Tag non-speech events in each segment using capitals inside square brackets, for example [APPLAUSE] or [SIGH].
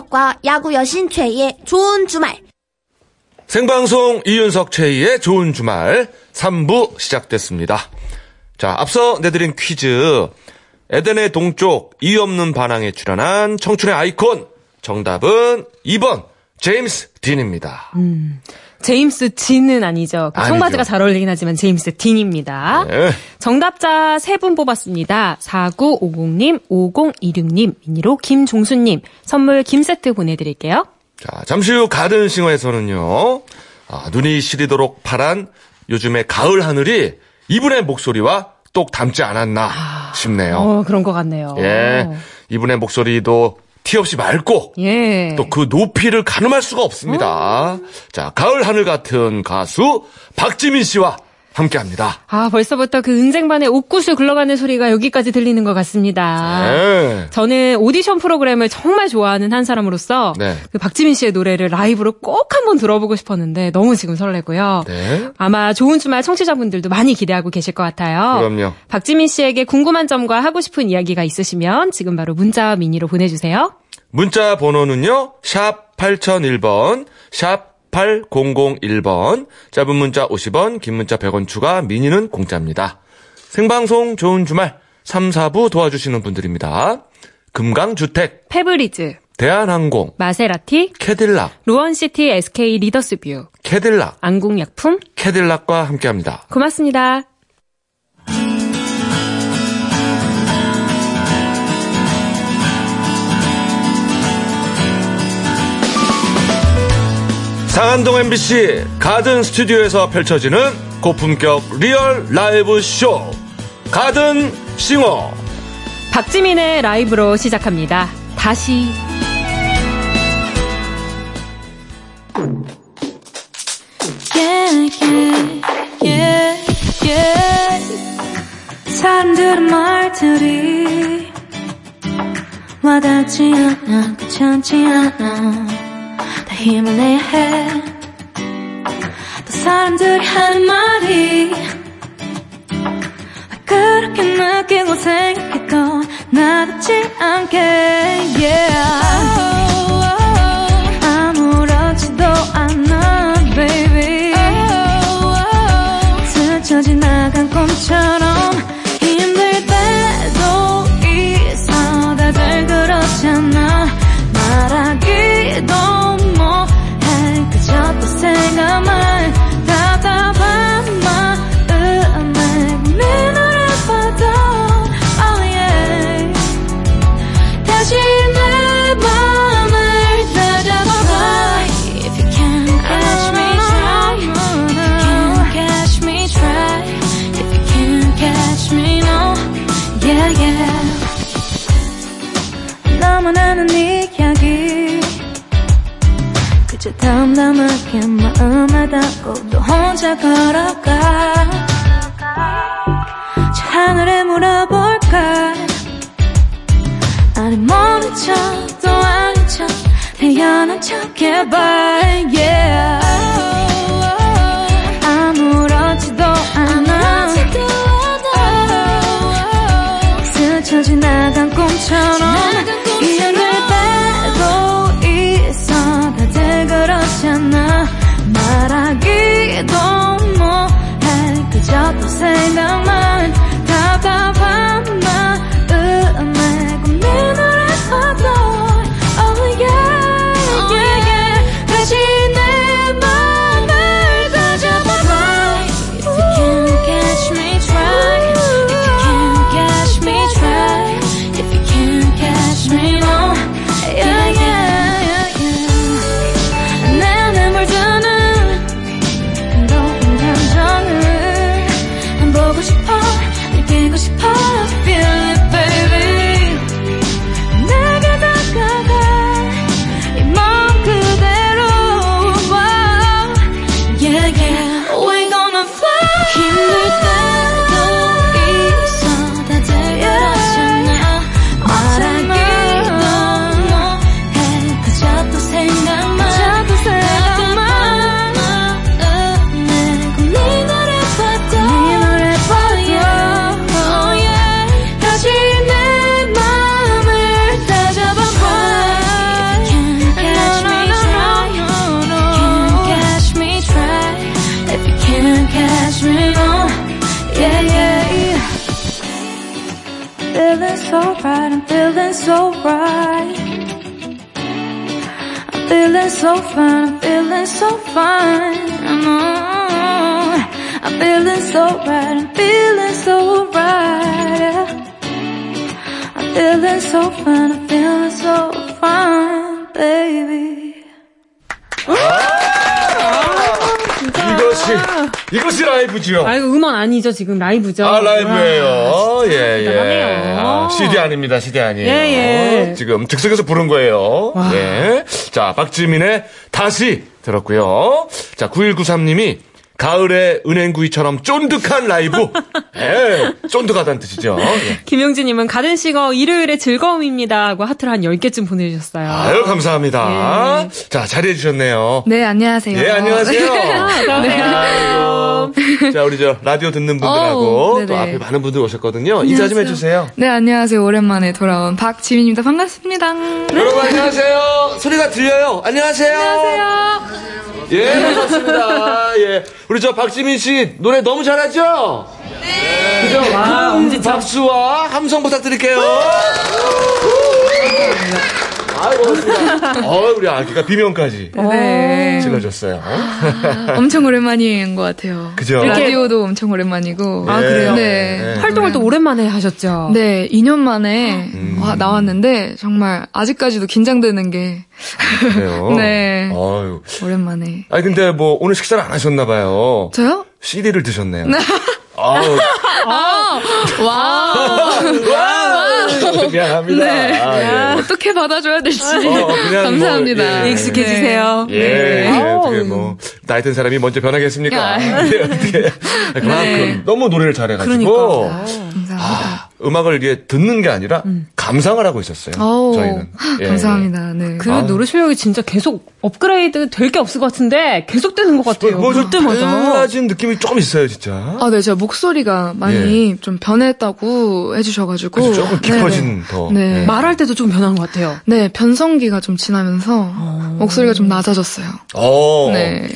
이윤석과 야구 여신 최희의 좋은 주말. 생방송 이윤석 최희의 좋은 주말 3부 시작됐습니다. 자, 앞서 내드린 퀴즈. 에덴의 동쪽 이유 없는 반항에 출연한 청춘의 아이콘. 정답은 2번 제임스 딘입니다. 음, 제임스 딘은 아니죠. 그 청바지가 잘 어울리긴 하지만 제임스 딘입니다. 네. 정답자 3분 뽑았습니다. 4950님, 5026님, 미니로 김종수님. 선물 김세트 보내드릴게요. 자, 잠시 후 가든싱어에서는요. 아, 눈이 시리도록 파란 요즘의 가을 하늘이 이분의 목소리와 똑 닮지 않았나 아, 싶네요. 어, 그런 것 같네요. 예. 이분의 목소리도 티 없이 맑고 예. 또그 높이를 가늠할 수가 없습니다. 어. 자, 가을 하늘 같은 가수 박지민 씨와 함께 합니다. 아, 벌써부터 그 은쟁반의 옥구슬 굴러가는 소리가 여기까지 들리는 것 같습니다. 네. 저는 오디션 프로그램을 정말 좋아하는 한 사람으로서 네. 그 박지민 씨의 노래를 라이브로 꼭 한번 들어보고 싶었는데 너무 지금 설레고요. 네. 아마 좋은 주말 청취자분들도 많이 기대하고 계실 것 같아요. 그럼요. 박지민 씨에게 궁금한 점과 하고 싶은 이야기가 있으시면 지금 바로 문자와 미니로 보내주세요. 문자 번호는요. 샵 8001번, 샵 8001번, 짧은 문자 50원, 긴 문자 100원 추가, 미니는 공짜입니다. 생방송 좋은 주말 3, 4부 도와주시는 분들입니다. 금강주택, 페브리즈, 대한항공, 마세라티, 캐딜락, 루원시티 SK 리더스뷰, 캐딜락, 안국약품, 캐딜락과 함께합니다. 고맙습니다. 상암동 MBC 가든 스튜디오에서 펼쳐지는 고품격 리얼 라이브 쇼 가든 싱어 박지민의 라이브로 시작합니다. 다시 yeah, yeah, yeah, yeah. 사람들의 말들이 와닿지 않아 귀찮지 않아 힘을 내야 해. 또 사람들이 하는 말이 그렇게 느끼고 생각해도 나답지 않게 yeah. 아무렇지도 않아 baby 스쳐 지나간 꿈처럼 담담하게 마음에 담고 또 혼자 걸어가. 저 하늘에 물어볼까? 아니 모른 척도 아닌 척 태어난 척 해봐 yeah so fine, I'm feeling so fine. Mm, I'm feeling so right, I'm feeling so right. I'm feeling so fine, I'm feeling so fine, baby. 이것이 이것이 라이브지요. 아, 이거 음원 아니죠, 지금 라이브죠. 아, 라이브예요. 예, 예. 아, CD 아닙니다, CD 아니에요. 예, 예. 지금 즉석에서 부른 거예요. 와. 예. 자, 박지민의 다시 들었고요. 자, 9193님이 가을의 은행구이처럼 쫀득한 라이브. [LAUGHS] 예, 쫀득하다는 뜻이죠. 예. 김용진님은 가든싱어 일요일의 즐거움입니다. 하고 하트를 한 10개쯤 보내주셨어요. 아유, 감사합니다. 예. 자, 자리해주셨네요. 네, 안녕하세요. 예, 안녕하세요. [LAUGHS] 네. [LAUGHS] 자, 우리 저 라디오 듣는 분들하고 오, 또 앞에 많은 분들 오셨거든요. 인사 좀 해주세요. 네, 안녕하세요. 오랜만에 돌아온 박지민입니다. 반갑습니다. 여러분, 안녕하세요. 소리가 들려요. 안녕하세요. 안녕하세요. 예, 반갑습니다. 예. 우리 저 박지민 씨 노래 너무 잘하죠? 네. 그죠? 와, 엄지 박수와 함성 부탁드릴게요. 아이고. [LAUGHS] 어, 우리 아기가 비명까지. 네. 질러줬어요. 아, 엄청 오랜만인 것 같아요. 그죠? 라디오도 엄청 오랜만이고. 아, 그래요? 네. 네. 활동을 또 오랜만에 하셨죠? 네, 2년 만에 음. 와, 나왔는데, 정말 아직까지도 긴장되는 게. 그래요? [LAUGHS] 네. 어유 오랜만에. 아니, 근데 뭐, 오늘 식사를 안 하셨나봐요. 저요? CD를 드셨네요. [LAUGHS] 아우. 아, 와. 와. [LAUGHS] 미안합니다. 네. 아, 예. 어떻게 받아줘야 될지. 어, 감사합니다. 뭐, 예. 익숙해지세요. 예. 예. 예. 어떻게 뭐, 나이 든 사람이 먼저 변하겠습니까? 아, [LAUGHS] 네, 어떻게. 그만큼 네. 너무 노래를 잘해가지고. 그러니까. 감사합니다. 아, 음악을 이게 듣는 게 아니라 음. 감상을 하고 있었어요. 오, 저희는. 예. 감사합니다. 네. 그 아. 노래 실력이 진짜 계속 업그레이드 될 게 없을 것 같은데 계속 되는 것 같아요. 뭐, 뭐 때마다. 달라진 느낌이 조금 있어요, 진짜. 아, 네. 제가 목소리가 많이 예. 좀 변했다고 해주셔가지고. 조금 깊어진 네네. 더. 네. 네. 말할 때도 좀 변한 것 같아요. 네. 변성기가 좀 지나면서 오. 어. 목소리가 좀 낮아졌어요. 오. 네.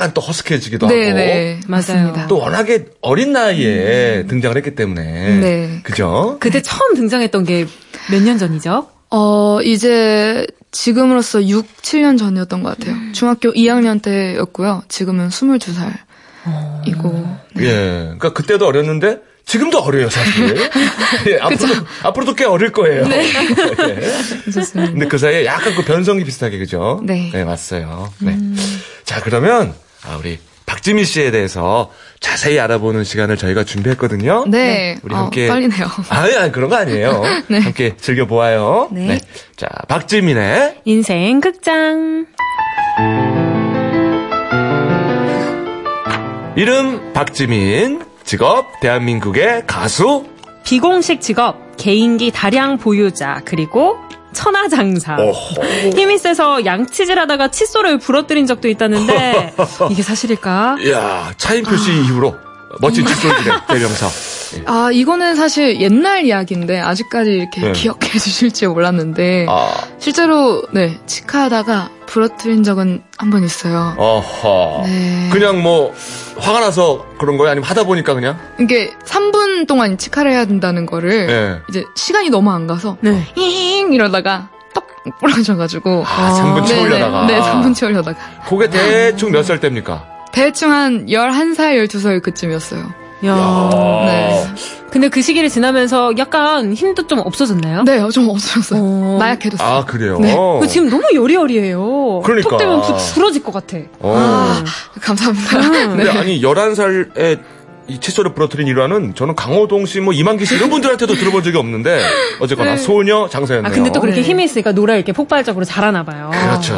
약간 또 허스케지기도 네네, 하고. 네, 맞습니다. 또 워낙에 어린 나이에 음. 등장을 했기 때문에. 네. 그죠? 그때 처음 등장했던 게 몇 년 전이죠? 어, 이제 지금으로서 6, 7년 전이었던 것 같아요. 음. 중학교 2학년 때였고요. 지금은 22살이고. 어. 네. 예. 그러니까 그때도 어렸는데 지금도 어려요, 사실. [LAUGHS] 예, 앞으로, 앞으로도 꽤 어릴 거예요. 네. [LAUGHS] 예. 좋습니다. 근데 그 사이에 약간 그 변성기 비슷하게, 그죠? 네. 네, 맞어요. 네. 음. 자, 그러면 아, 우리 박지민 씨에 대해서 자세히 알아보는 시간을 저희가 준비했거든요. 네. 우리 함께. 어, 빨리네요. 아니, 아니, 그런 거 아니에요. [LAUGHS] 네. 함께 즐겨 보아요. 네. 네. 자, 박지민의 인생 극장. 이름 박지민, 직업 대한민국의 가수, 비공식 직업 개인기 다량 보유자, 그리고 천하장사. 힘이 세서 양치질하다가 칫솔을 부러뜨린 적도 있다는데 [LAUGHS] 이게 사실일까? 야 차인표 씨 아. 이후로 멋진 칫솔질의 대명사. 예. 아 이거는 사실 옛날 이야기인데 아직까지 이렇게 네. 기억해 주실지 몰랐는데 아. 실제로 네 치카하다가 부러뜨린 적은 한 번 있어요. 어허. 네. 그냥 뭐 화가 나서 그런 거예요? 아니면 하다 보니까 그냥? 이게 3분 동안 치카를 해야 된다는 거를 네. 이제 시간이 너무 안 가서 네. 잉 이러다가 떡 부러져가지고 아, 3분 채우려다가 네, 네, 3분 채우려다가 그게 대충 몇 살 때입니까? 대충 한 11살, 12살 그쯤이었어요. 야. 네. 근데 그 시기를 지나면서 약간 힘도 좀 없어졌나요? 네, 좀 없어졌어요. 어... 나약해졌어요. 아, 그래요? 네. 지금 너무 여리여리해요. 그러니까. 톡 되면 부러질 것 같아. 어. 아, 감사합니다. 음. 근데 네. 아니, 11살에 이 칫솔을 부러뜨린 일화는 저는 강호동 씨, 뭐 이만기 씨 이런 분들한테도 들어본 적이 없는데 어쨌거나 네. 소녀 장사였네요. 아 근데 또 그렇게 네. 힘이 있으니까 노래 이렇게 폭발적으로 잘하나 봐요. 그렇죠.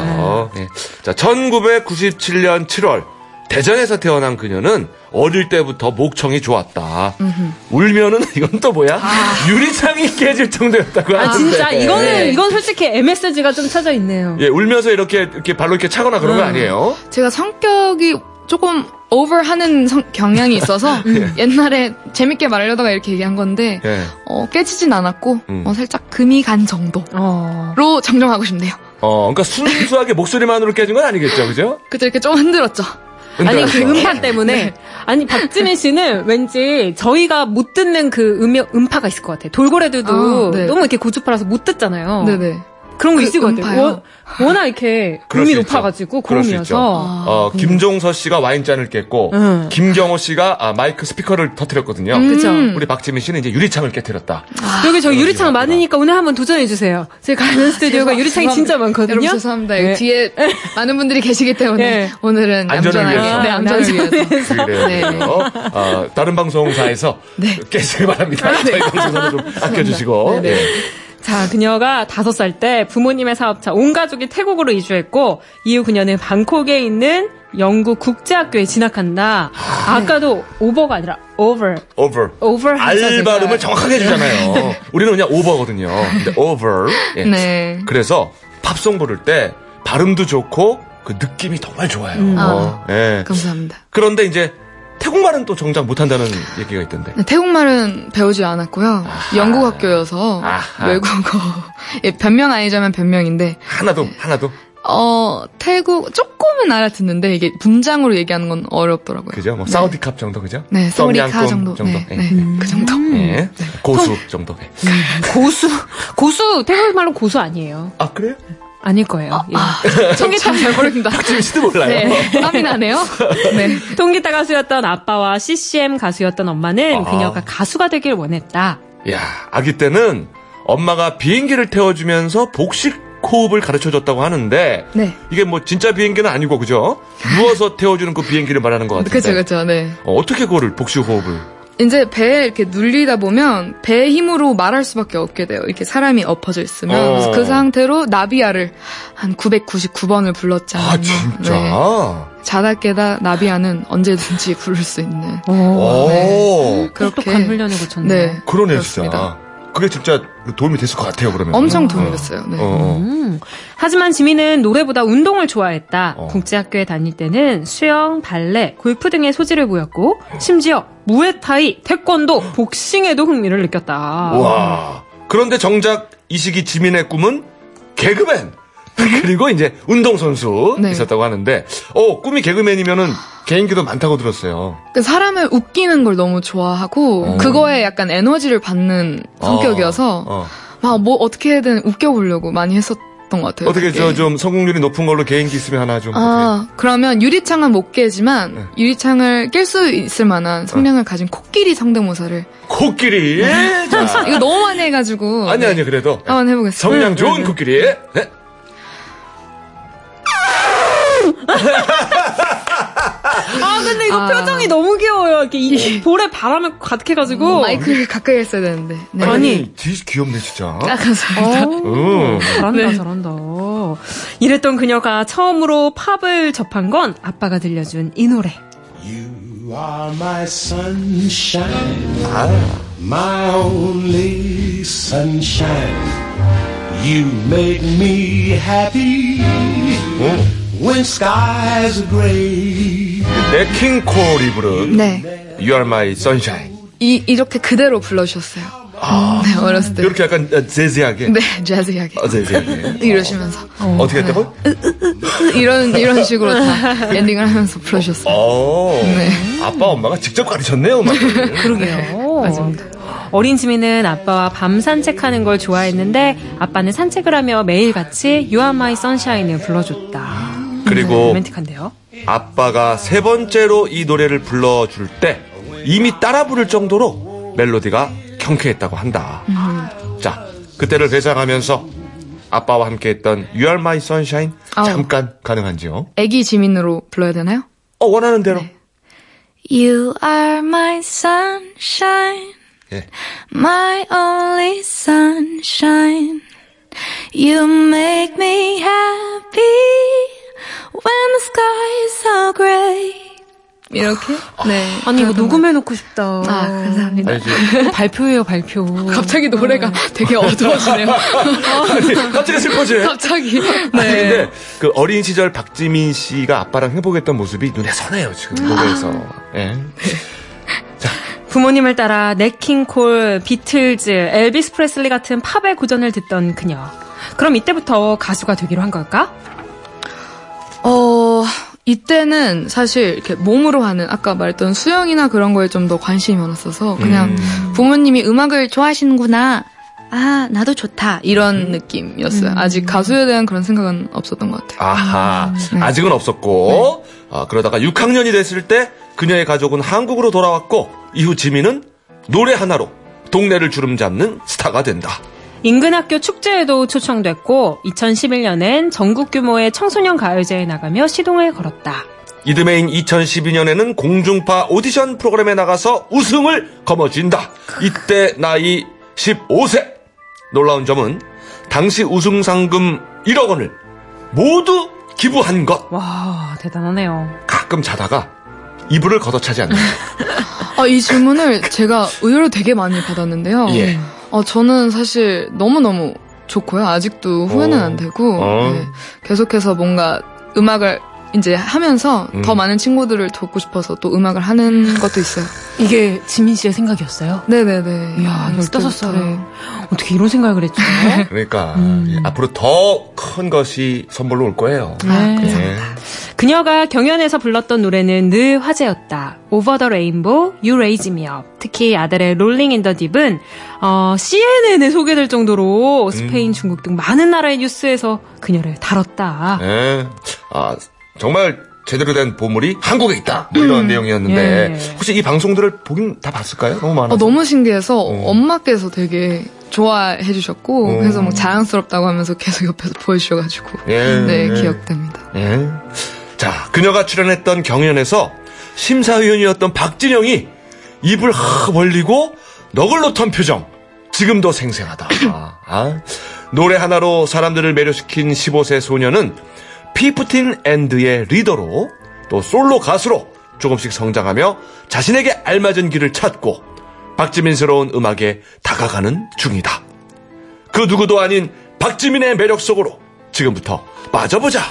네. 네. 자, 1997년 7월 대전에서 태어난 그녀는 어릴 때부터 목청이 좋았다. 음흠. 울면은 [LAUGHS] 이건 또 뭐야? 아. 유리창이 깨질 정도였다고 아, 하는데. 진짜 이거는 네. 이건 솔직히 MSG가 좀 찾아 있네요. 예, 울면서 이렇게 이렇게 발로 이렇게 차거나 그런 음. 거 아니에요? 제가 성격이 조금 오버하는 경향이 있어서 [LAUGHS] 예. 옛날에 재밌게 말하려다가 이렇게 얘기한 건데 예. 어, 깨지진 않았고 음. 어, 살짝 금이 간 정도로 어. 정정하고 싶네요. 어, 그러니까 순수하게 목소리만으로 깨진 건 아니겠죠, 그죠? 그때 이렇게 좀 흔들었죠. 아니 그 음파 때문에 네. 아니 박지민 씨는 왠지 저희가 못 듣는 그 음역 음파가 있을 것 같아요. 돌고래들도 아, 네. 너무 이렇게 고주파라서 못 듣잖아요. 네네. 그런 거 그 있을 것 같아요. 워낙 이렇게 음이 높아가지고 고음이어서. 아. 어, 김종서 씨가 와인잔을 깼고 음. 김경호 씨가 아, 마이크 스피커를 터뜨렸거든요. 음. 우리 박지민 씨는 이제 유리창을 깨뜨렸다. 아. 여기 저 유리창 많으니까 오늘 한번 도전해 주세요. 저희 가는 스튜디오가 유리창이 진짜 많거든요. 여러분 죄송합니다. 네. 뒤에 [LAUGHS] 많은 분들이 계시기 때문에 네. 오늘은 안전을 위해서. 네, 안전을 위해서. 그래요. 네. 어, 다른 방송사에서 네. 깨시길 바랍니다. 네. 저희 방송사도 좀 아껴주시고. 네. 네. 자, 그녀가 다섯 살 때 부모님의 사업차 온 가족이 태국으로 이주했고 이후 그녀는 방콕에 있는 영국 국제학교에 진학한다. 아, 까도 오버가 아니라 over. over. over 알 발음을 정확하게 해주잖아요. 우리는 그냥 오버거든요. 근데 over. 예. 네. 그래서 팝송 부를 때 발음도 좋고 그 느낌이 정말 좋아요. 음. 아, 예. 감사합니다. 그런데 이제 태국말은 또 정작 못한다는 얘기가 있던데. 네, 태국말은 배우지 않았고요. 아하. 영국 학교여서 아하. 외국어. 예, 변명 아니자면 변명인데. 하나도 네. 하나도. 어 태국 조금은 알아듣는데 이게 분장으로 얘기하는 건 어렵더라고요. 그죠? 뭐 네. 사우디캅 정도 그죠? 네, 사우디캅 정도. 정도. 네, 네. 음. 그 정도. 네. 고수 정도. 음. 고수 고수 태국말로 고수 아니에요. 아 그래요? 아닐 거예요. 아, 예. 아, 통기타 잘 모릅니다. 박지민 씨도 몰라요. 네. 땀이 나네요. [LAUGHS] 네. 통기타 가수였던 아빠와 CCM 가수였던 엄마는 아. 그녀가 가수가 되길 원했다. 야, 아기 때는 엄마가 비행기를 태워주면서 복식 호흡을 가르쳐 줬다고 하는데 네. 이게 뭐 진짜 비행기는 아니고 그죠? 누워서 태워주는 그 비행기를 말하는 것 같은데. 그렇죠, 그렇죠. 네. 어, 어떻게 그거를 복식 호흡을? 이제 배에 이렇게 눌리다 보면 배의 힘으로 말할 수밖에 없게 돼요. 이렇게 사람이 엎어져 있으면. 어. 그 상태로 나비야를 한 999번을 불렀잖아요. 아, 진짜? 네. 자다 깨다 나비야는 언제든지 부를 수 있는. 오. 네. 그렇게 훈련을 거쳤네. 네. 그러네, 그렇습니다. 그게 진짜 도움이 됐을 것 같아요, 그러면. 엄청 도움이 어. 됐어요. 네. 어. 어. 음. 하지만 지민은 노래보다 운동을 좋아했다. 어. 국제학교에 다닐 때는 수영, 발레, 골프 등의 소질을 보였고, 심지어 무에타이, 태권도, 복싱에도 흥미를 느꼈다. 와. 그런데 정작 이 시기 지민의 꿈은 개그맨. [LAUGHS] 그리고 이제 운동선수 네. 있었다고 하는데, 어, 꿈이 개그맨이면은 개인기도 많다고 들었어요. 그 사람을 웃기는 걸 너무 좋아하고, 어. 그거에 약간 에너지를 받는 성격이어서, 어. 어. 막 뭐 어떻게든 웃겨보려고 많이 했었던 것 같아요. 어떻게 저 좀 성공률이 높은 걸로 개인기 있으면 하나 좀. 아, 어떻게. 그러면 유리창은 못 깨지만, 네. 유리창을 깰 수 있을 만한 성량을 어. 가진 코끼리 성대모사를. 코끼리? 네. 자. 이거 너무 많이 해가지고. 아니, 아니, 그래도. 한번 해보겠습니다. 성량 좋은 네, 네. 코끼리. 네. 아 근데 이거 아. 표정이 너무 귀여워요. 이렇게 이 볼에 바람을 가득해가지고 음, 마이크를 가까이 했어야 되는데. 네. 아니, 되게 귀엽네 진짜. 아, 감사합니다. 어, 잘한다 네. 잘한다. 이랬던 그녀가 처음으로 팝을 접한 건 아빠가 들려준 이 노래. You are my sunshine, my only sunshine. You make me happy. 어? When skies are gray. 네킹콜이 부른 네. You Are My Sunshine. 이 이렇게 그대로 불러주셨어요. 아, 네, 어렸을 때. 이렇게 약간 재즈하게? 네, 재즈하게. 아, 재즈하게. [LAUGHS] 이러시면서. 어. 어 떻게 했다고? 이런, 이런 식으로 다 엔딩을 하면서 불러주셨어요. 오, 네. 아빠, 엄마가 직접 가르쳤네요, 음악을. [LAUGHS] 그러게요. 맞습니다. 어린 지민은 아빠와 밤 산책하는 걸 좋아했는데 아빠는 산책을 하며 매일 같이 You Are My Sunshine을 불러줬다. 그리고 네, 로맨틱한데요. 아빠가 세 번째로 이 노래를 불러줄 때 이미 따라 부를 정도로 멜로디가 경쾌했다고 한다. 음. 자, 그때를 회상하면서 아빠와 함께했던 You Are My Sunshine 어. 잠깐 가능한지요? 애기 지민으로 불러야 되나요? 어 원하는 대로. 네. You are my sunshine, 예. my only sunshine. You make me happy. When the sky is so gray. 이렇게? 네. 아니, 이거 녹음해놓고 싶다. 아, 감사합니다. 발표예요, 발표. 갑자기 노래가 어. 되게 어두워지네요. 아니, 갑자기 슬퍼지네. 갑자기. 네. 아니, 근데 그 어린 시절 박지민 씨가 아빠랑 행복했던 모습이 눈에 선해요, 지금, 노래에서. 예. 자. 부모님을 따라 네킹콜, 비틀즈, 엘비스 프레슬리 같은 팝의 고전을 듣던 그녀. 그럼 이때부터 가수가 되기로 한 걸까? 어, 이때는 사실 이렇게 몸으로 하는 아까 말했던 수영이나 그런 거에 좀 더 관심이 많았어서 그냥 음. 부모님이 음악을 좋아하시는구나. 아, 나도 좋다. 이런 음. 느낌이었어요. 음. 아직 가수에 대한 그런 생각은 없었던 것 같아요. 아하. 네. 아직은 없었고, 네. 아, 그러다가 6학년이 됐을 때 그녀의 가족은 한국으로 돌아왔고, 이후 지민은 노래 하나로 동네를 주름 잡는 스타가 된다. 인근 학교 축제에도 초청됐고 2011년엔 전국 규모의 청소년 가요제에 나가며 시동을 걸었다. 이듬해인 2012년에는 공중파 오디션 프로그램에 나가서 우승을 거머쥔다. 이때 나이 15세. 놀라운 점은 당시 우승 상금 1억 원을 모두 기부한 것. 와, 대단하네요. 가끔 자다가 이불을 걷어차지 않는다. [LAUGHS] 아, 이 질문을 제가 의외로 되게 많이 받았는데요. 예. 어, 저는 사실 너무너무 좋고요. 아직도 후회는 어. 안 되고, 어. 네, 계속해서 뭔가 음악을 이제 하면서 음. 더 많은 친구들을 돕고 싶어서 또 음악을 하는 것도 있어요. 이게 지민 씨의 생각이었어요? 네네네. 이야, 15살에. 네. 어떻게 이런 생각을 했죠? [LAUGHS] 그러니까, 음. 앞으로 더 큰 것이 선물로 올 거예요. 아, 네. 그녀가 경연에서 불렀던 노래는 늘 화제였다. Over the Rainbow, You Raise Me Up. 특히 아델의 Rolling in the Deep은 어, CNN에 소개될 정도로 스페인, 음. 중국 등 많은 나라의 뉴스에서 그녀를 다뤘다. 네. 아, 정말 제대로 된 보물이 한국에 있다. 뭐 이런 음. 내용이었는데 예. 혹시 이 방송들을 보긴 다 봤을까요? 너무 많아서. 어, 너무 신기해서 어. 엄마께서 되게 좋아해 주셨고 어. 그래서 뭐 자랑스럽다고 하면서 계속 옆에서 보여주셔가지고 예. 네 기억됩니다. 예. 자 그녀가 출연했던 경연에서 심사위원이었던 박진영이 입을 확 벌리고 넋을 놓던 표정 지금도 생생하다. [COUGHS] 아, 노래 하나로 사람들을 매료시킨 15세 소녀는 피프틴 앤드의 리더로 또 솔로 가수로 조금씩 성장하며 자신에게 알맞은 길을 찾고 박지민스러운 음악에 다가가는 중이다. 그 누구도 아닌 박지민의 매력 속으로 지금부터 빠져보자.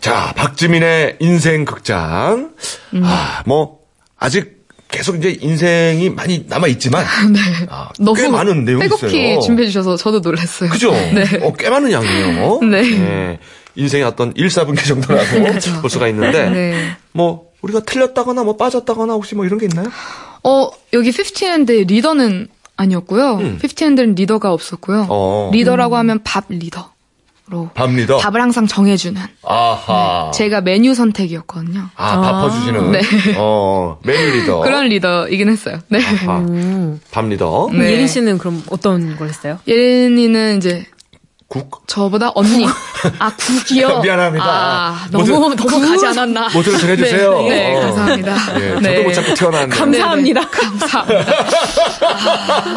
자, 박지민의 인생 극장. 음. 아, 뭐, 아직 계속 이제 인생이 많이 남아 있지만 네. 아, 너무 꽤 많은 내용이 있어요. 빼곡히 준비해 주셔서 저도 놀랐어요. 그죠? 네. 어, 꽤 많은 양이에요. 네. 네. 인생의 어떤 1, 4분기 정도라고 [LAUGHS] 그렇죠. 볼 수가 있는데 네. 뭐 우리가 틀렸다거나 뭐 빠졌다거나 혹시 뭐 이런 게 있나요? 어, 여기 50핸드의 리더는 아니었고요. 음. 50핸드는 리더가 없었고요. 어. 리더라고 음. 하면 밥 리더. 로 밥리더 밥을 항상 정해주는. 아하. 네, 제가 메뉴 선택이었거든요. 아, 밥 퍼주시는. 네. 어 메뉴 리더. 그런 리더이긴 했어요. 네. 음. 밥 리더. 네. 예린 씨는 그럼 어떤 걸 했어요? 예린이는 이제 국? 저보다 언니. [LAUGHS] 아, 국이요? [LAUGHS] 미안합니다. 아, 너무, 모두, 너무 가지 않았나. 모두를 전해주세요. 네, 네, 어. 감사합니다. 네, 저도 못 찾고 태어났는데. 감사합니다. 네, 감사합니다.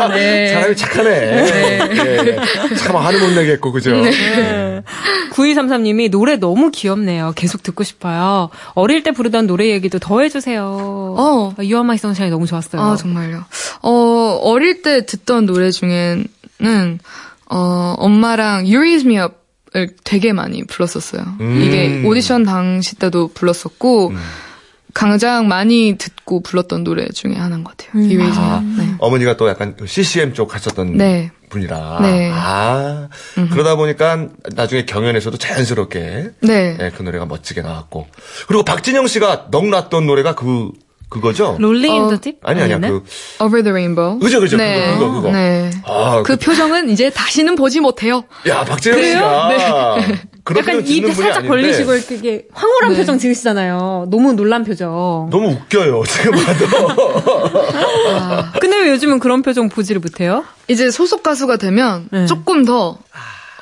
아, [LAUGHS] 네. 사람이 착하네. 네. 네. 참 화를 못 내겠고, 그죠? 네. 9233님이 노래 너무 귀엽네요. 계속 듣고 싶어요. 어릴 때 부르던 노래 얘기도 더 해주세요. 어. 유아마이 선샤이 너무 좋았어요. 아, 정말요. 어, 어릴 때 듣던 노래 중에는, 어, 엄마랑 You Raise Me Up을 되게 많이 불렀었어요. 음. 이게 오디션 당시 때도 불렀었고, 음. 가장 많이 듣고 불렀던 노래 중에 하나인 것 같아요. 음. You 아, 네. 어머니가 또 약간 CCM 쪽 하셨던 네. 분이라. 네. 아, 음흠. 그러다 보니까 나중에 경연에서도 자연스럽게. 네. 네. 그 노래가 멋지게 나왔고. 그리고 박진영 씨가 넋 났던 노래가 그 그거죠? Rolling in the Deep? 아니 아니야. 그 Over the Rainbow. 그죠 그죠. 네. 그거 그거 그거. 네. 아, 그, 그 표정은 이제 다시는 보지 못해요. 야, 박진영 씨가 네. 약간 입 살짝 벌리시고 이렇게 황홀한 네. 표정 지으시잖아요. 너무 놀란 표정. 너무 웃겨요. 지금 봐도. 아, 근데 왜 요즘은 그런 표정 보지를 못해요? 이제 소속 가수가 되면 네. 조금 더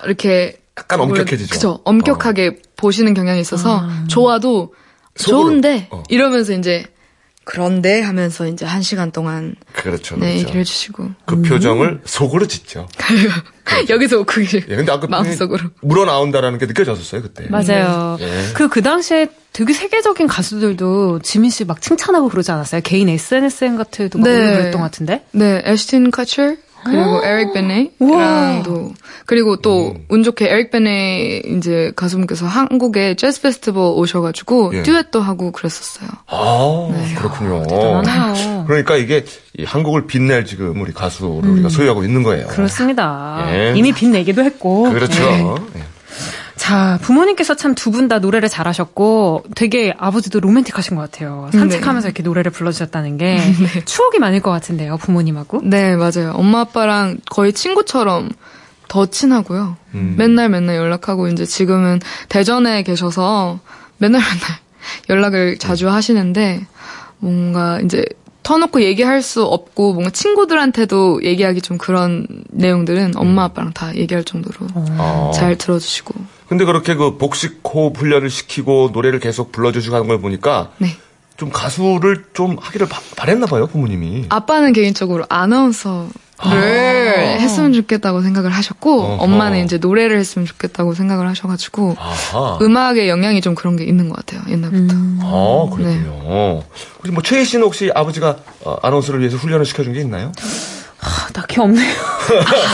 이렇게 약간 엄격해지죠. 그죠. 엄격하게 어. 보시는 경향이 있어서 아. 좋아도 속으로. 좋은데 어. 이러면서 이제 그런데 하면서 이제 한 시간 동안 그렇죠, 네, 그렇죠. 얘기를 해주시고 그 음. 표정을 속으로 짓죠. [LAUGHS] 그렇죠. 여기서 그게 예, 근데 아까 마음속으로 물어 나온다라는 게 느껴졌었어요 그때. 맞아요. 예. 그그 그 당시에 되게 세계적인 가수들도 지민 씨 막 칭찬하고 그러지 않았어요? 개인 SNSN 같은 데도 막 네. 그랬던 것 같은데? 네, 애쉬틴 카처 그리고 에릭 베네랑도 그리고 또운 음. 좋게 에릭 베네 이제 가수분께서 한국에 재즈 페스티벌 오셔가지고 예. 듀엣도 하고 그랬었어요. 아 네. 그렇군요. 대단하네요. 그러니까 이게 한국을 빛낼 지금 우리 가수를 음. 우리가 소유하고 있는 거예요. 그렇습니다. 예. 이미 빛내기도 했고. 그렇죠. 네. 예. 자, 부모님께서 참 두 분 다 노래를 잘하셨고 되게 아버지도 로맨틱하신 것 같아요. 산책하면서 네. 이렇게 노래를 불러주셨다는 게 [LAUGHS] 네. 추억이 많을 것 같은데요, 부모님하고? 네, 맞아요. 엄마 아빠랑 거의 친구처럼 더 친하고요. 음. 맨날 맨날 연락하고 이제 지금은 대전에 계셔서 맨날 맨날 [LAUGHS] 연락을 자주 하시는데 뭔가 이제 터놓고 얘기할 수 없고 뭔가 친구들한테도 얘기하기 좀 그런 내용들은 엄마 음. 아빠랑 다 얘기할 정도로 어. 잘 들어주시고. 근데 그렇게 그 복식 호흡 훈련을 시키고 노래를 계속 불러주시고 하는 걸 보니까 네. 좀 가수를 좀 하기를 바, 바랬나 봐요 부모님이. 아빠는 개인적으로 아나운서 를 아~ 했으면 좋겠다고 생각을 하셨고 어허. 엄마는 이제 노래를 했으면 좋겠다고 생각을 하셔가지고 아하. 음악의 영향이 좀 그런 게 있는 것 같아요 옛날부터. 음. 아 그렇군요. 네. 혹시 뭐 최희 씨는 혹시 아버지가 어, 아나운서를 위해서 훈련을 시켜준 게 있나요? 아, 딱히 없네요. [LAUGHS]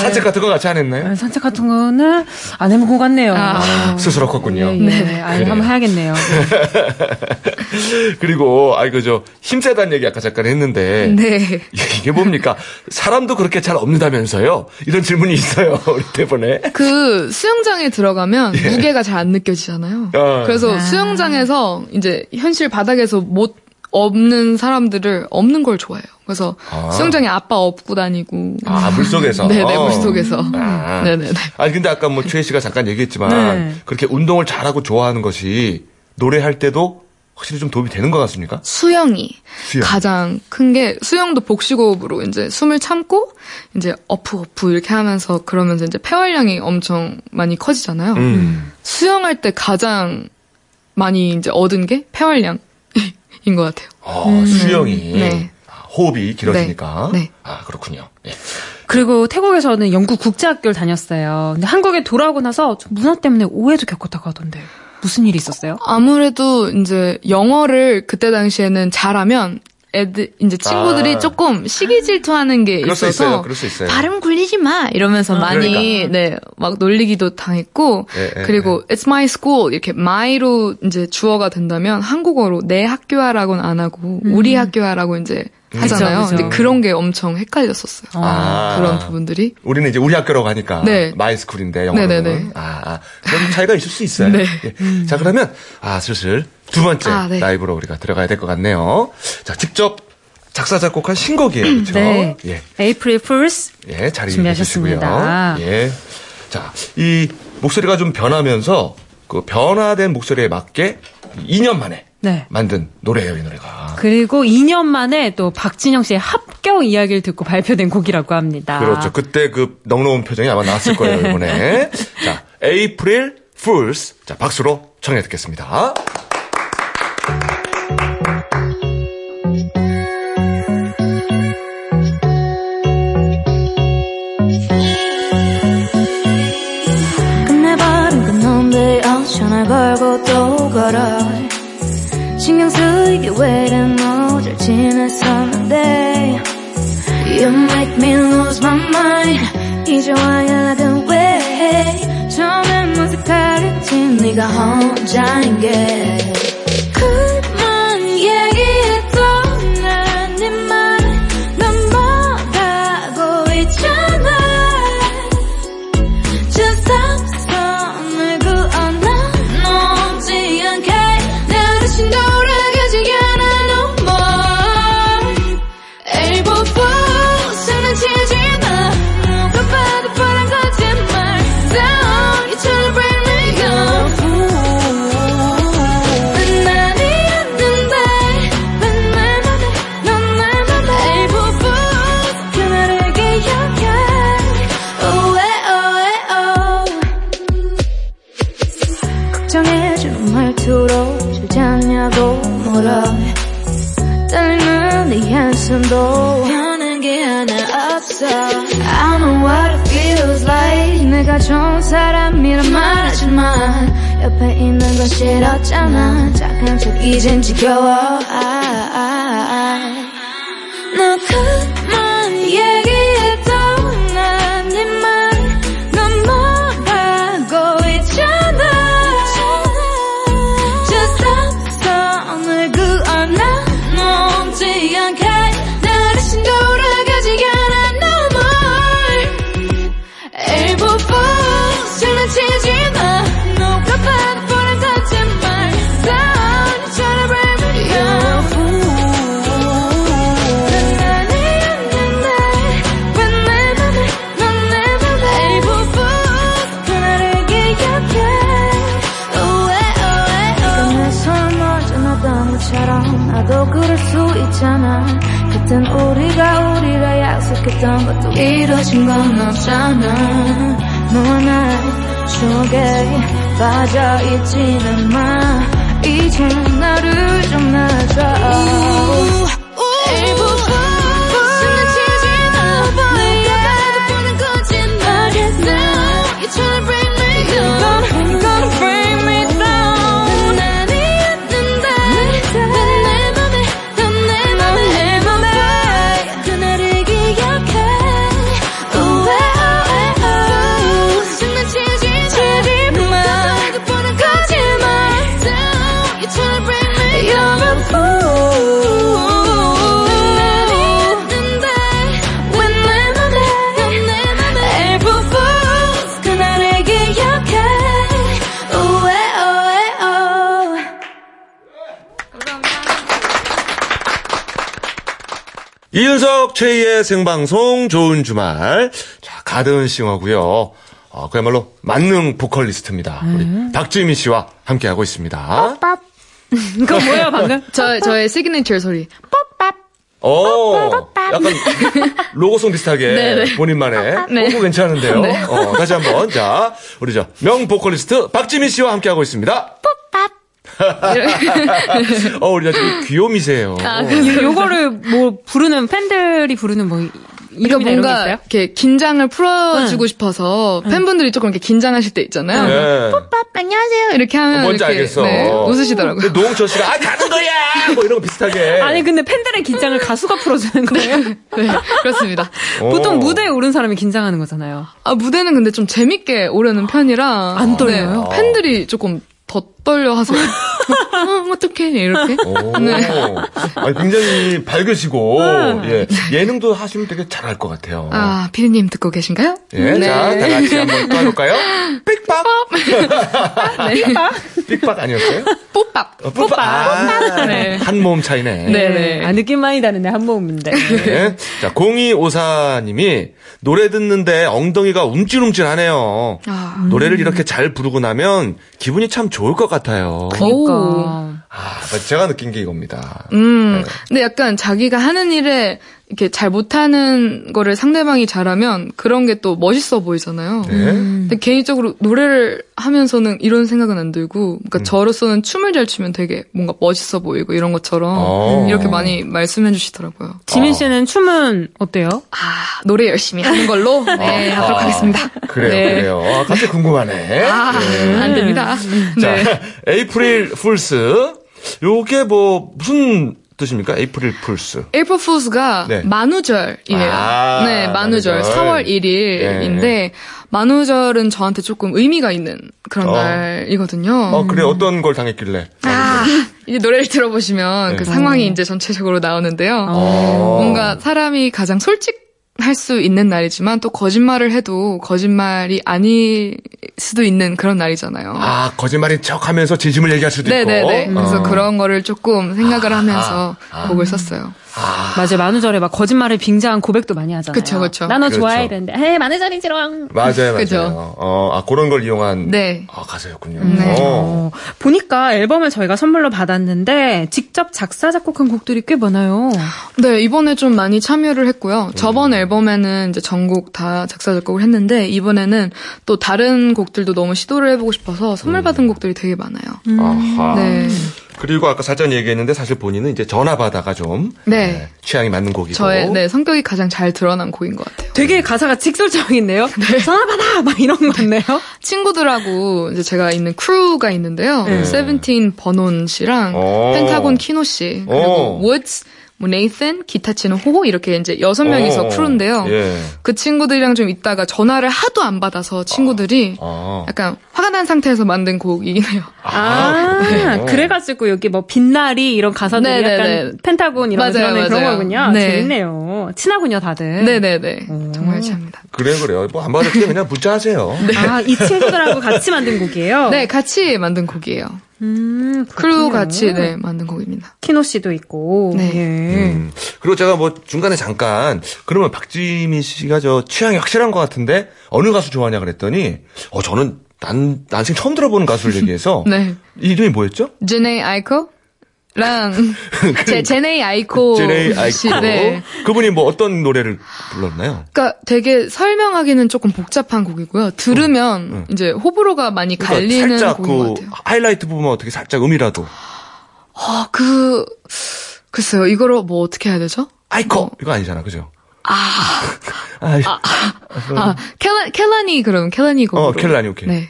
산책 같은 거 같이 안 했나요? 아, 산책 같은 거는 안 해본 것 같네요. 아, 스스로 컸군요. 예, 예. 네. 아, 한번 해야겠네요. [LAUGHS] 그리고, 아, 이거 저, 힘세다는 얘기 아까 잠깐 했는데. 네. 이게 뭡니까? 사람도 그렇게 잘 없는다면서요? 이런 질문이 있어요, [LAUGHS] 우리 대본에. 그, 수영장에 들어가면 예. 무게가 잘 안 느껴지잖아요. 어. 그래서 아. 수영장에서 이제 현실 바닥에서 못 없는 사람들을 없는 걸 좋아해요. 그래서 아. 수영장에 아빠 업고 다니고. 아, 물속에서? [LAUGHS] 네네, 물속에서. 아. [LAUGHS] 네네네. 아니, 근데 아까 뭐 최혜 씨가 잠깐 얘기했지만, 네. 그렇게 운동을 잘하고 좋아하는 것이 노래할 때도 확실히 좀 도움이 되는 것 같습니까? 수영이 수영. 가장 큰 게 수영도 복식호흡으로 이제 숨을 참고 이제 어프 어프 이렇게 하면서 그러면서 이제 폐활량이 엄청 많이 커지잖아요. 음. 수영할 때 가장 많이 이제 얻은 게 폐활량. 인것 같아요. 아, 음. 수영이. 네. 아, 호흡이 길어지니까. 네. 네. 아, 그렇군요. 네. 그리고 태국에서는 영국 국제학교를 다녔어요. 근데 한국에 돌아오고 나서 문화 때문에 오해도 겪었다고 하던데. 무슨 일이 있었어요? 아무래도 이제 영어를 그때 당시에는 잘하면 애들 이제 친구들이 아. 조금 시기 질투하는 게 있어서 발음 굴리지 마 이러면서 아, 많이 그러니까. 네막 놀리기도 당했고 예, 예, 그리고 예. it's my school 이렇게 my로 이제 주어가 된다면 한국어로 내 학교야라고는 안 하고 음. 우리 학교야라고 이제 하잖아요. 그쵸, 그쵸. 근데 그런 게 엄청 헷갈렸었어요. 아. 그런 부분들이. 우리는 이제 우리 학교로 가니까 네. 마이스쿨인데 영어로는. 네네네. 아, 아, 그런 차이가 있을 수 있어요. 네. 예. 음. 자 그러면 아 슬슬 두 번째 아, 네. 라이브로 우리가 들어가야 될 것 같네요. 자 직접 작사 작곡한 신곡이에요, 그렇죠? 네. 예. April Fools. 예, 자리 준비하셨습니다. 예. 자, 이 목소리가 좀 변하면서 그 변화된 목소리에 맞게 2년 만에 네. 만든 노래예요, 이 노래가. 그리고 2년 만에 또 박진영 씨의 합격 이야기를 듣고 발표된 곡이라고 합니다. 그렇죠. 그때 그 넉넉한 표정이 아마 나왔을 거예요, 이번에. [LAUGHS] 자, April Fools. 자, 박수로 청해 듣겠습니다. 끝내버린 그놈들 전화 걸고 또 걸어. 신경 쓰이게 왜는 너잘 지냈었는데. You make me lose my mind. 이제 와 연락은 왜 처음엔 무색하겠지 네가 혼자인 게 옆에 있는 건 싫었잖아. 착한 척 이젠 지겨워 했던 것도 이루어진 건 없잖아. 너와 나의 추억에 빠져있지는 마. 이제 나를 좀 놔줘 이윤석 최희의 생방송 좋은 주말. 자, 가든 싱어고요. 어, 그야말로 만능 보컬리스트입니다. 우리 음. 박지민 씨와 함께하고 있습니다. 뽀 [LAUGHS] 그거 뭐예요, 방금? [LAUGHS] 저, 저의 시그니처 소리. 뽀 어, 약간 로고송 비슷하게 [LAUGHS] 네네. 본인만의 네. 뽀뽀 괜찮은데요. 네. 어, 다시 한번 자 우리 저 명 보컬리스트 박지민 씨와 함께하고 있습니다. 어, 우리 지금 귀요미세요. 아, 요거를 뭐 부르는 팬들이 부르는 뭐 이름이 그러니까 뭔가 이렇게 긴장을 풀어주고 응. 싶어서 팬분들이 조금 이렇게 긴장하실 때 있잖아요. 네. 뽀빠 안녕하세요 이렇게 하면 뭔지 이렇게, 알겠어. 네, 웃으시더라고요. 노홍철 씨가 아 가는 거야 뭐 이런 거 비슷하게. 아니 근데 팬들의 긴장을 가수가 풀어주는 거예요? [LAUGHS] 네 그렇습니다. 보통 무대에 오른 사람이 긴장하는 거잖아요. 아 무대는 근데 좀 재밌게 오르는 편이라 안 떨려요. 네, 팬들이 조금 더 떨려 하세요. [LAUGHS] 어, 어떡해, 이렇게. 네. 아니, 굉장히 밝으시고, 네. 예. 예능도 하시면 되게 잘할 것 같아요. 아, 피디님 듣고 계신가요? 예. 네. 자, 다 같이 한번 떠볼까요? 삑밥! 삑밥! 삑밥 아니었어요? 뽀밥. 어, 뽀밥. 아, 네. 한 모음 차이네. 네네. 아, 느낌 많이 다르네, 한 모음인데. 네. 자, 0254님이 노래 듣는데 엉덩이가 움찔움찔하네요. 아, 노래를 이렇게 잘 부르고 나면 기분이 참 좋을 것 같아요. 그러니까. 아, 제가 느낀 게 이겁니다. 음, 네. 근데 약간 자기가 하는 일에 이렇게 잘 못하는 거를 상대방이 잘하면 그런 게 또 멋있어 보이잖아요. 네. 근데 개인적으로 노래를 하면서는 이런 생각은 안 들고, 그러니까 음. 저로서는 춤을 잘 추면 되게 뭔가 멋있어 보이고 이런 것처럼 어. 이렇게 많이 말씀해 주시더라고요. 지민 씨는 어. 춤은 어때요? 아, 노래 열심히 하는 걸로 [LAUGHS] 네, 아, 하도록 아, 하겠습니다. 그래요, 네. 그래요. 아, 갑자기 궁금하네. 아, 네. 안 됩니다. 자, 네. [LAUGHS] April Fools. 요게 뭐 무슨 뜻입니까? April Fools. April Fools가 네. 만우절이에요. 아, 네, 만우절. 만우절. 4월 1일인데 네. 만우절은 저한테 조금 의미가 있는 그런 어. 날이거든요. 어, 그래 어떤 걸 당했길래? 아, 이제 노래를 들어보시면 네. 그 상황이 이제 전체적으로 나오는데요. 어. 뭔가 사람이 가장 솔직 할 수 있는 날이지만 또 거짓말을 해도 거짓말이 아닐 수도 있는 그런 날이잖아요. 아, 거짓말인 척 하면서 진심을 얘기할 수도 네네네. 있고. 네네. 그래서 어. 그런 거를 조금 생각을 아, 하면서 아, 아. 곡을 썼어요. 아. 맞아요. 만우절에 막 거짓말을 빙자한 고백도 많이 하잖아요. 그쵸, 그쵸. 나너 그렇죠. 좋아해 이랬는데, 에이, 만우절이지롱. 맞아요, 맞아요. 어, 아, 그런 걸 이용한. 네. 아, 가사였군요. 네. 어. 보니까 앨범을 저희가 선물로 받았는데, 직접 작사, 작곡한 곡들이 꽤 많아요. 네, 이번에 좀 많이 참여를 했고요. 저번 음. 앨범에는 이제 전곡 다 작사, 작곡을 했는데, 이번에는 또 다른 곡들도 너무 시도를 해보고 싶어서 선물 음. 받은 음. 곡들이 되게 많아요. 음. 아하. 네. 그리고 아까 살짝 얘기했는데 사실 본인은 이제 전화 받아가 좀 네. 네, 취향이 맞는 곡이고 저의 네, 성격이 가장 잘 드러난 곡인 것 같아요. 되게 가사가 직설적인데요. [LAUGHS] 네. 전화 받아 막 이런 거 같네요. [LAUGHS] 친구들하고 이제 제가 있는 crew가 있는데요. 네. 세븐틴 버논 씨랑 오. 펜타곤 키노 씨 그리고 우즈 뭐 네이슨, 기타 치는 호호 이렇게 이제 여섯 명이서 크루인데요. 예. 그 친구들이랑 좀 있다가 전화를 하도 안 받아서 친구들이 아. 약간 화가 난 상태에서 만든 곡이긴 해요. 아, 아 네. 그래가지고 여기 뭐 빛나리 이런 가사들이 네네네. 약간 펜타곤 이런 맞아요, 맞아요. 그런 거군요. 네. 재밌네요. 친하군요, 다들. 네네네. 오. 정말 친합니다. 그래 그래요. 뭐 안 받을 때 그냥 문자하세요. 네. 아이 친구들하고 같이 만든 곡이에요? 네, 같이 만든 곡이에요. 음, 크루 같이 네, 만든 곡입니다. 키노 씨도 있고. 네. 예. 음, 그리고 제가 뭐 중간에 잠깐 그러면 박지민 씨가 저 취향이 확실한 것 같은데 어느 가수 좋아하냐 그랬더니 어 저는 난 난생 처음 들어보는 가수를 얘기해서 [LAUGHS] 네. 이름이 뭐였죠? 제네 아이코. 랑 [LAUGHS] 제, 제네이 아이코 제네이 아이코 네. 그분이 뭐 어떤 노래를 불렀나요? 그러니까 되게 설명하기는 조금 복잡한 곡이고요. 들으면 음, 음. 이제 호불호가 많이 그러니까 갈리는 살짝 곡인 그 것 같아요. 하이라이트 부분 어떻게 살짝 음이라도. 아 그 글쎄요 이거를 뭐 어떻게 해야 되죠? 아이코 뭐. 이거 아니잖아 그죠? 아, [LAUGHS] 아, 아, 아, 켈라, 켈라니 그럼 켈라니 곡으로. 어 켈라니 오케이. 네.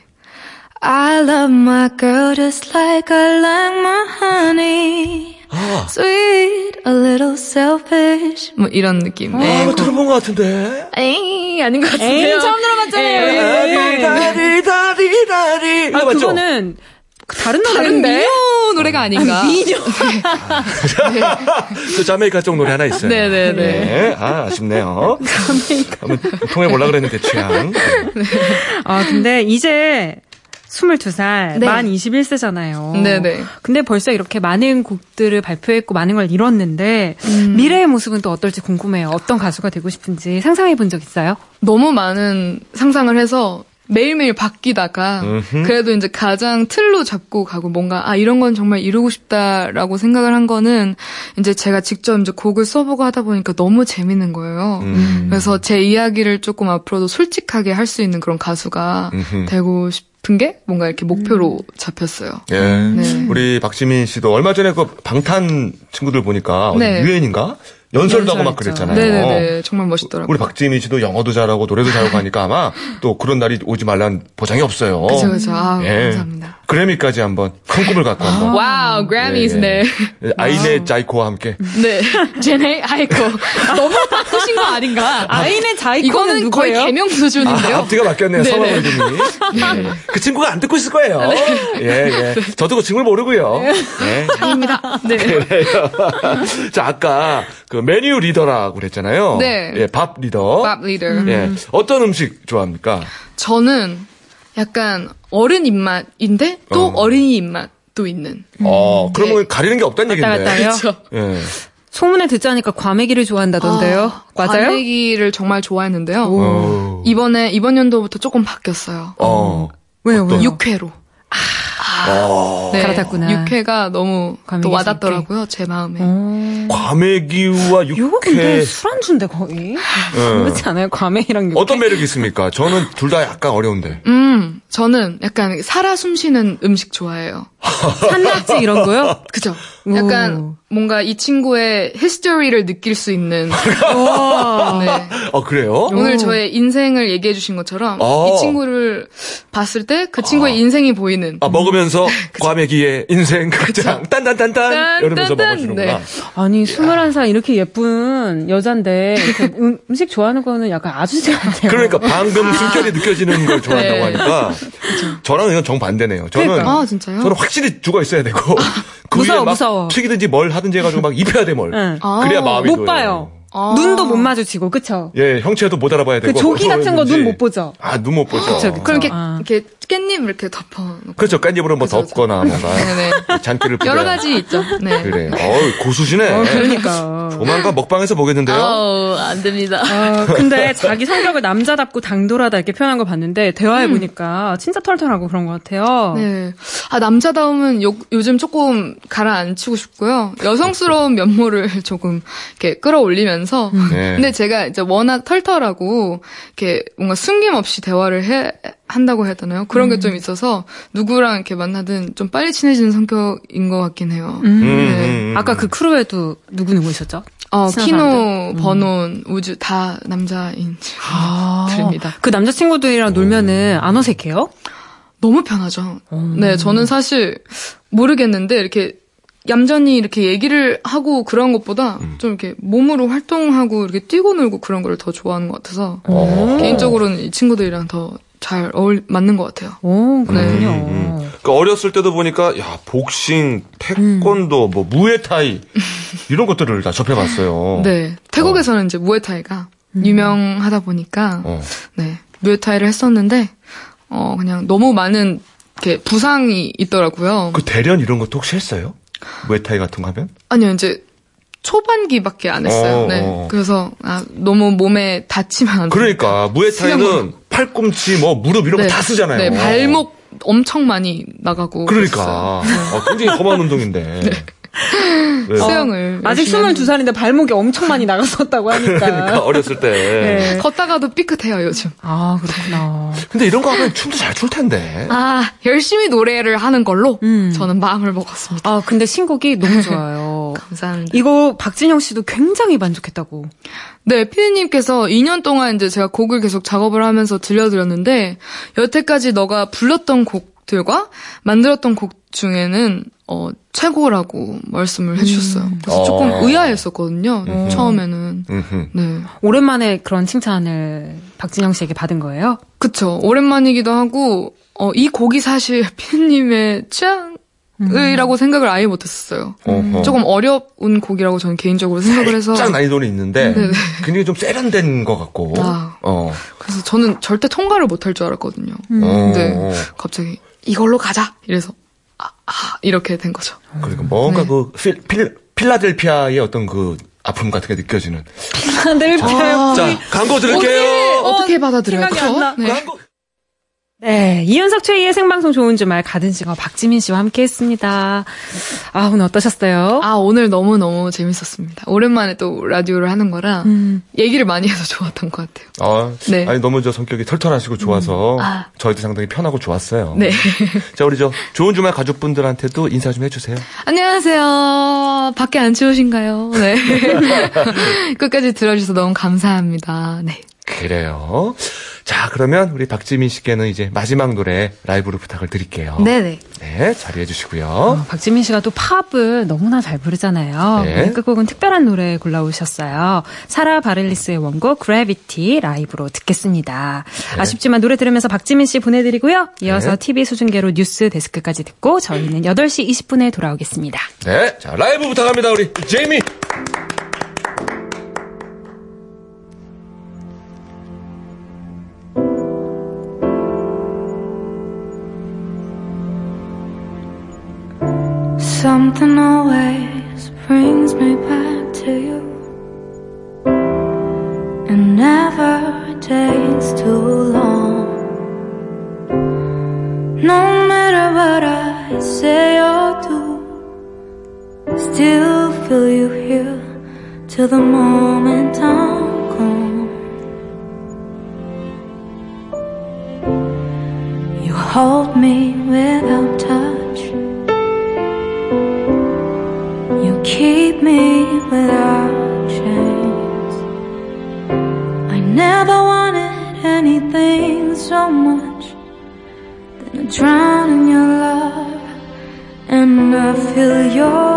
I love my girl just like I like my honey. 아. Sweet, a little selfish. 뭐 이런 느낌. 아, 네, 이거 들어본 것 같은데. 에이, 아닌 것 같은데요. 에이, 처음 들어봤잖아요. 다리, 다리, 다리. 아, 맞죠? 그거는 다른 노래인데? 미녀 노래가 아닌가? 아, 미녀. 네. [LAUGHS] 저 자메이카 쪽 노래 하나 있어요. 네네네. 네. 아, 아쉽네요. 자메이카. 한번 통해 보려고 그랬는데, 취향. 네. 아, 근데 이제 22살, 네. 만 21세잖아요. 네네. 근데 벌써 이렇게 많은 곡들을 발표했고 많은 걸 이뤘는데 음. 미래의 모습은 또 어떨지 궁금해요. 어떤 가수가 되고 싶은지 상상해 본 적 있어요? 너무 많은 상상을 해서 매일매일 바뀌다가 음흠. 그래도 이제 가장 틀로 잡고 가고 뭔가 아 이런 건 정말 이루고 싶다라고 생각을 한 거는 이제 제가 직접 이제 곡을 써보고 하다 보니까 너무 재밌는 거예요. 음. 그래서 제 이야기를 조금 앞으로도 솔직하게 할 수 있는 그런 가수가 음흠. 되고 싶은 게 뭔가 이렇게 목표로 음. 잡혔어요. 예. 네. 우리 박지민 씨도 얼마 전에 그 방탄 친구들 보니까 네. 유엔인가? 연설도 하고 막 그랬잖아요. 네네네. 정말 멋있더라고요. 우리 박지민 씨도 영어도 잘하고 노래도 잘하고 하니까 아마 또 그런 날이 오지 말란 보장이 없어요. 그죠, 그죠. 아, 예. 감사합니다. 그래미까지 한번 큰 꿈을 갖고 한번. Wow, Grammys, 네. 예. 아이네 자이코와 함께. 네. [LAUGHS] 제네 아이코. 너무 바꾸신 거 아닌가? 아이네 자이코는 이거는 누구예요? 거의 개명 수준인데요. 아, 앞뒤가 바뀌었네요, 성함 이름이. [LAUGHS] 네. 그 친구가 안 듣고 있을 거예요. 네. 예, 예. 저도 그 친구를 모르고요. 네. 아닙니다. 네. [LAUGHS] 자, 아까 그 메뉴 리더라고 그랬잖아요. 네. 예, 밥 리더. 밥 리더. 예. 어떤 음식 좋아합니까? 저는 약간 어른 입맛인데 또 어. 린이 입맛도 있는. 어, 음. 그러면 네. 가리는 게 없다는 얘기인데. 그렇죠. 예. 소문에 듣자니까 과메기를 좋아한다던데요. 아, 맞아요? 과메기를 정말 좋아했는데요. 이번에 이번 연도부터 조금 바뀌었어요. 어. 왜요? 왜요? 육회로. 아. 아, 네. 갈아탔구나. 육회가 너무 또 와닿더라고요. 제 마음에. 오. 과메기와 육회. 이거 근데 술안주인데 거의. 네. 그렇지 않아요? 과메기랑 육회. 어떤 매력이 있습니까? 저는 둘 다 약간 어려운데. 음, 저는 약간 살아 숨쉬는 음식 좋아해요. 산낙지 이런 거요? 그죠. 약간 오. 뭔가 이 친구의 히스토리를 느낄 수 있는. 네. 아, 그래요? 오늘 오. 저의 인생을 얘기해 주신 것처럼 아. 이 친구를 봤을 때 그 친구의 아. 인생이 보이는. 아, 먹으면서 [LAUGHS] 과메기의 인생 극장 딴딴딴딴 이러면서 먹어주는구나. 네. 아니, 21살 이렇게 예쁜 여잔데 [LAUGHS] 음, 식 좋아하는 거는 약간 아주씨 같아요. 그러니까 방금 숨결이 느껴지는 걸 좋아한다고 네. 하니까 저랑 이건 정반대네요. 저는 그러니까. 아, 진짜요? 저는 확 실히 죽어 있어야 되고 [LAUGHS] 그 무서워, 무서워. 튀기든지 뭘 하든지 해가지고 막 입혀야 돼 뭘. 응. 그래야 아, 마음이 못 봐요. 아. 눈도 못 마주치고 그쵸? 예, 형체도 못 알아봐야 되고. 그 조기 같은 거 눈 못 보죠. 아, 눈 못 보죠. 그쵸, 그럼 이렇게, 아. 이렇게 깻잎 이렇게 덮어. 그렇죠. 깻잎으로 뭐 그쵸, 덮거나 그쵸. 뭔가 네네. 잔기를 뿌려. 여러 가지 있죠. 네. 그래. 어, 고수시네. 어, 그러니까. 조만간 먹방에서 보겠는데요. 어, 안 됩니다. 어, 근데 자기 성격을 남자답고 당돌하다 이렇게 표현한 걸 봤는데 대화해 음. 보니까 진짜 털털하고 그런 것 같아요. 네. 아 남자다움은 요, 요즘 조금 가라앉히고 싶고요. 여성스러운 면모를 [LAUGHS] 조금 이렇게 끌어올리면서. 음. 네. 근데 제가 이제 워낙 털털하고 이렇게 뭔가 숨김없이 대화를 해 한다고 해야 되나요? 그런 음. 게좀 있어서 누구랑 이렇게 만나든 좀 빨리 친해지는 성격인 것 같긴 해요. 음. 네. 음. 아까 그 크루에도 누구 누구 있었죠? 어, 키노, 음. 버논, 우주 다 남자인 친구들입니다. 아. 그 남자친구들이랑 놀면은 안 어색해요? 너무 편하죠. 음. 네, 저는 사실 모르겠는데 이렇게 얌전히 이렇게 얘기를 하고 그런 것보다 음. 좀 이렇게 몸으로 활동하고 이렇게 뛰고 놀고 그런 걸 더 좋아하는 것 같아서 오. 개인적으로는 이 친구들이랑 더 잘 어울 맞는 것 같아요. 오, 그렇군요. 네. 음, 음. 그러니까 어렸을 때도 보니까 야 복싱, 태권도, 음. 뭐 무에타이 이런 것들을 다 접해봤어요. [LAUGHS] 네, 태국에서는 어. 이제 무에타이가 음. 유명하다 보니까 어. 네 무에타이를 했었는데 어 그냥 너무 많은 이렇게 부상이 있더라고요. 그 대련 이런 것도 혹시 했어요? 무에타이 같은 거 하면? 아니요, 이제 초반기밖에 안 했어요. 어, 네. 어. 그래서 아, 너무 몸에 다치면 안 돼. 그러니까 무에타이는 팔꿈치, 뭐 무릎 이런 네. 거다 쓰잖아요. 네, 발목 엄청 많이 나가고. 그러니까 어, 굉장히 험한 운동인데. [LAUGHS] 네. 네. 수영을. 어, 아직 22살인데 발목이 엄청 많이 나갔었다고 하니까. [LAUGHS] 그러니까 어렸을 때. 네. 걷다가도 삐끗해요, 요즘. 아, 그렇구나. 근데 이런 거 하면 춤도 잘 출 텐데. 아, 열심히 노래를 하는 걸로 음. 저는 마음을 먹었습니다. 아, 근데 신곡이 너무 좋아요. [LAUGHS] 감사합니다. 이거 박진영 씨도 굉장히 만족했다고. 네, 피디님께서 2년 동안 이제 제가 곡을 계속 작업을 하면서 들려드렸는데, 여태까지 너가 불렀던 곡들과 만들었던 곡 중에는 어, 최고라고 말씀을 해주셨어요. 음. 그래서 조금 어. 의아했었거든요. 음. 처음에는. 네. 오랜만에 그런 칭찬을 박진영 씨에게 받은 거예요? 그쵸. 오랜만이기도 하고, 어, 이 곡이 사실 [LAUGHS] 피디님의 취향, 이라고 음. 생각을 아예 못했었어요. 음. 조금 어려운 곡이라고 저는 개인적으로 생각을 해서 살짝 난이도는 있는데 네네. 굉장히 좀 세련된 것 같고. 아, 어. 그래서 저는 절대 통과를 못할 줄 알았거든요. 음. 근데 갑자기 이걸로 가자 이래서 아, 아 이렇게 된 거죠. 그러니까 뭔가 네. 그 필, 필, 필라델피아의 어떤 그 아픔 같은 게 느껴지는. 필라델피아. 아, 자 광고 들을게요. 어떻게, 어떻게 받아들여요? 네. 광고. 네, 이현석 최희의 생방송 좋은 주말 가든 싱어 박지민 씨와 함께했습니다. 아 오늘 어떠셨어요? 아 오늘 너무 너무 재밌었습니다. 오랜만에 또 라디오를 하는 거라 음. 얘기를 많이 해서 좋았던 것 같아요. 아, 네. 아니 너무 저 성격이 털털하시고 좋아서 음. 아. 저희도 상당히 편하고 좋았어요. 네. [LAUGHS] 자 우리 저 좋은 주말 가족분들한테도 인사 좀 해주세요. 안녕하세요. 밖에 안 추우신가요? 네. [LAUGHS] 끝까지 들어주셔서 너무 감사합니다. 네. 그래요. 자, 그러면 우리 박지민 씨께는 이제 마지막 노래 라이브로 부탁을 드릴게요. 네네. 네, 자리해 주시고요. 어, 박지민 씨가 또 팝을 너무나 잘 부르잖아요. 네. 네, 끝곡은 특별한 노래 골라오셨어요. 사라 바렐리스의 원곡 그래비티 라이브로 듣겠습니다. 네. 아쉽지만 노래 들으면서 박지민 씨 보내드리고요. 이어서 네. TV 수중계로 뉴스 데스크까지 듣고 저희는 8시 20분에 돌아오겠습니다. 네, 자 라이브 부탁합니다 우리 제이미. Something always brings me back to you. And never takes too long. No matter what I say or do Still feel you here Till the moment I'm gone. You hold me without touch keep me without chains. I never wanted anything so much than to drown in your love and I feel your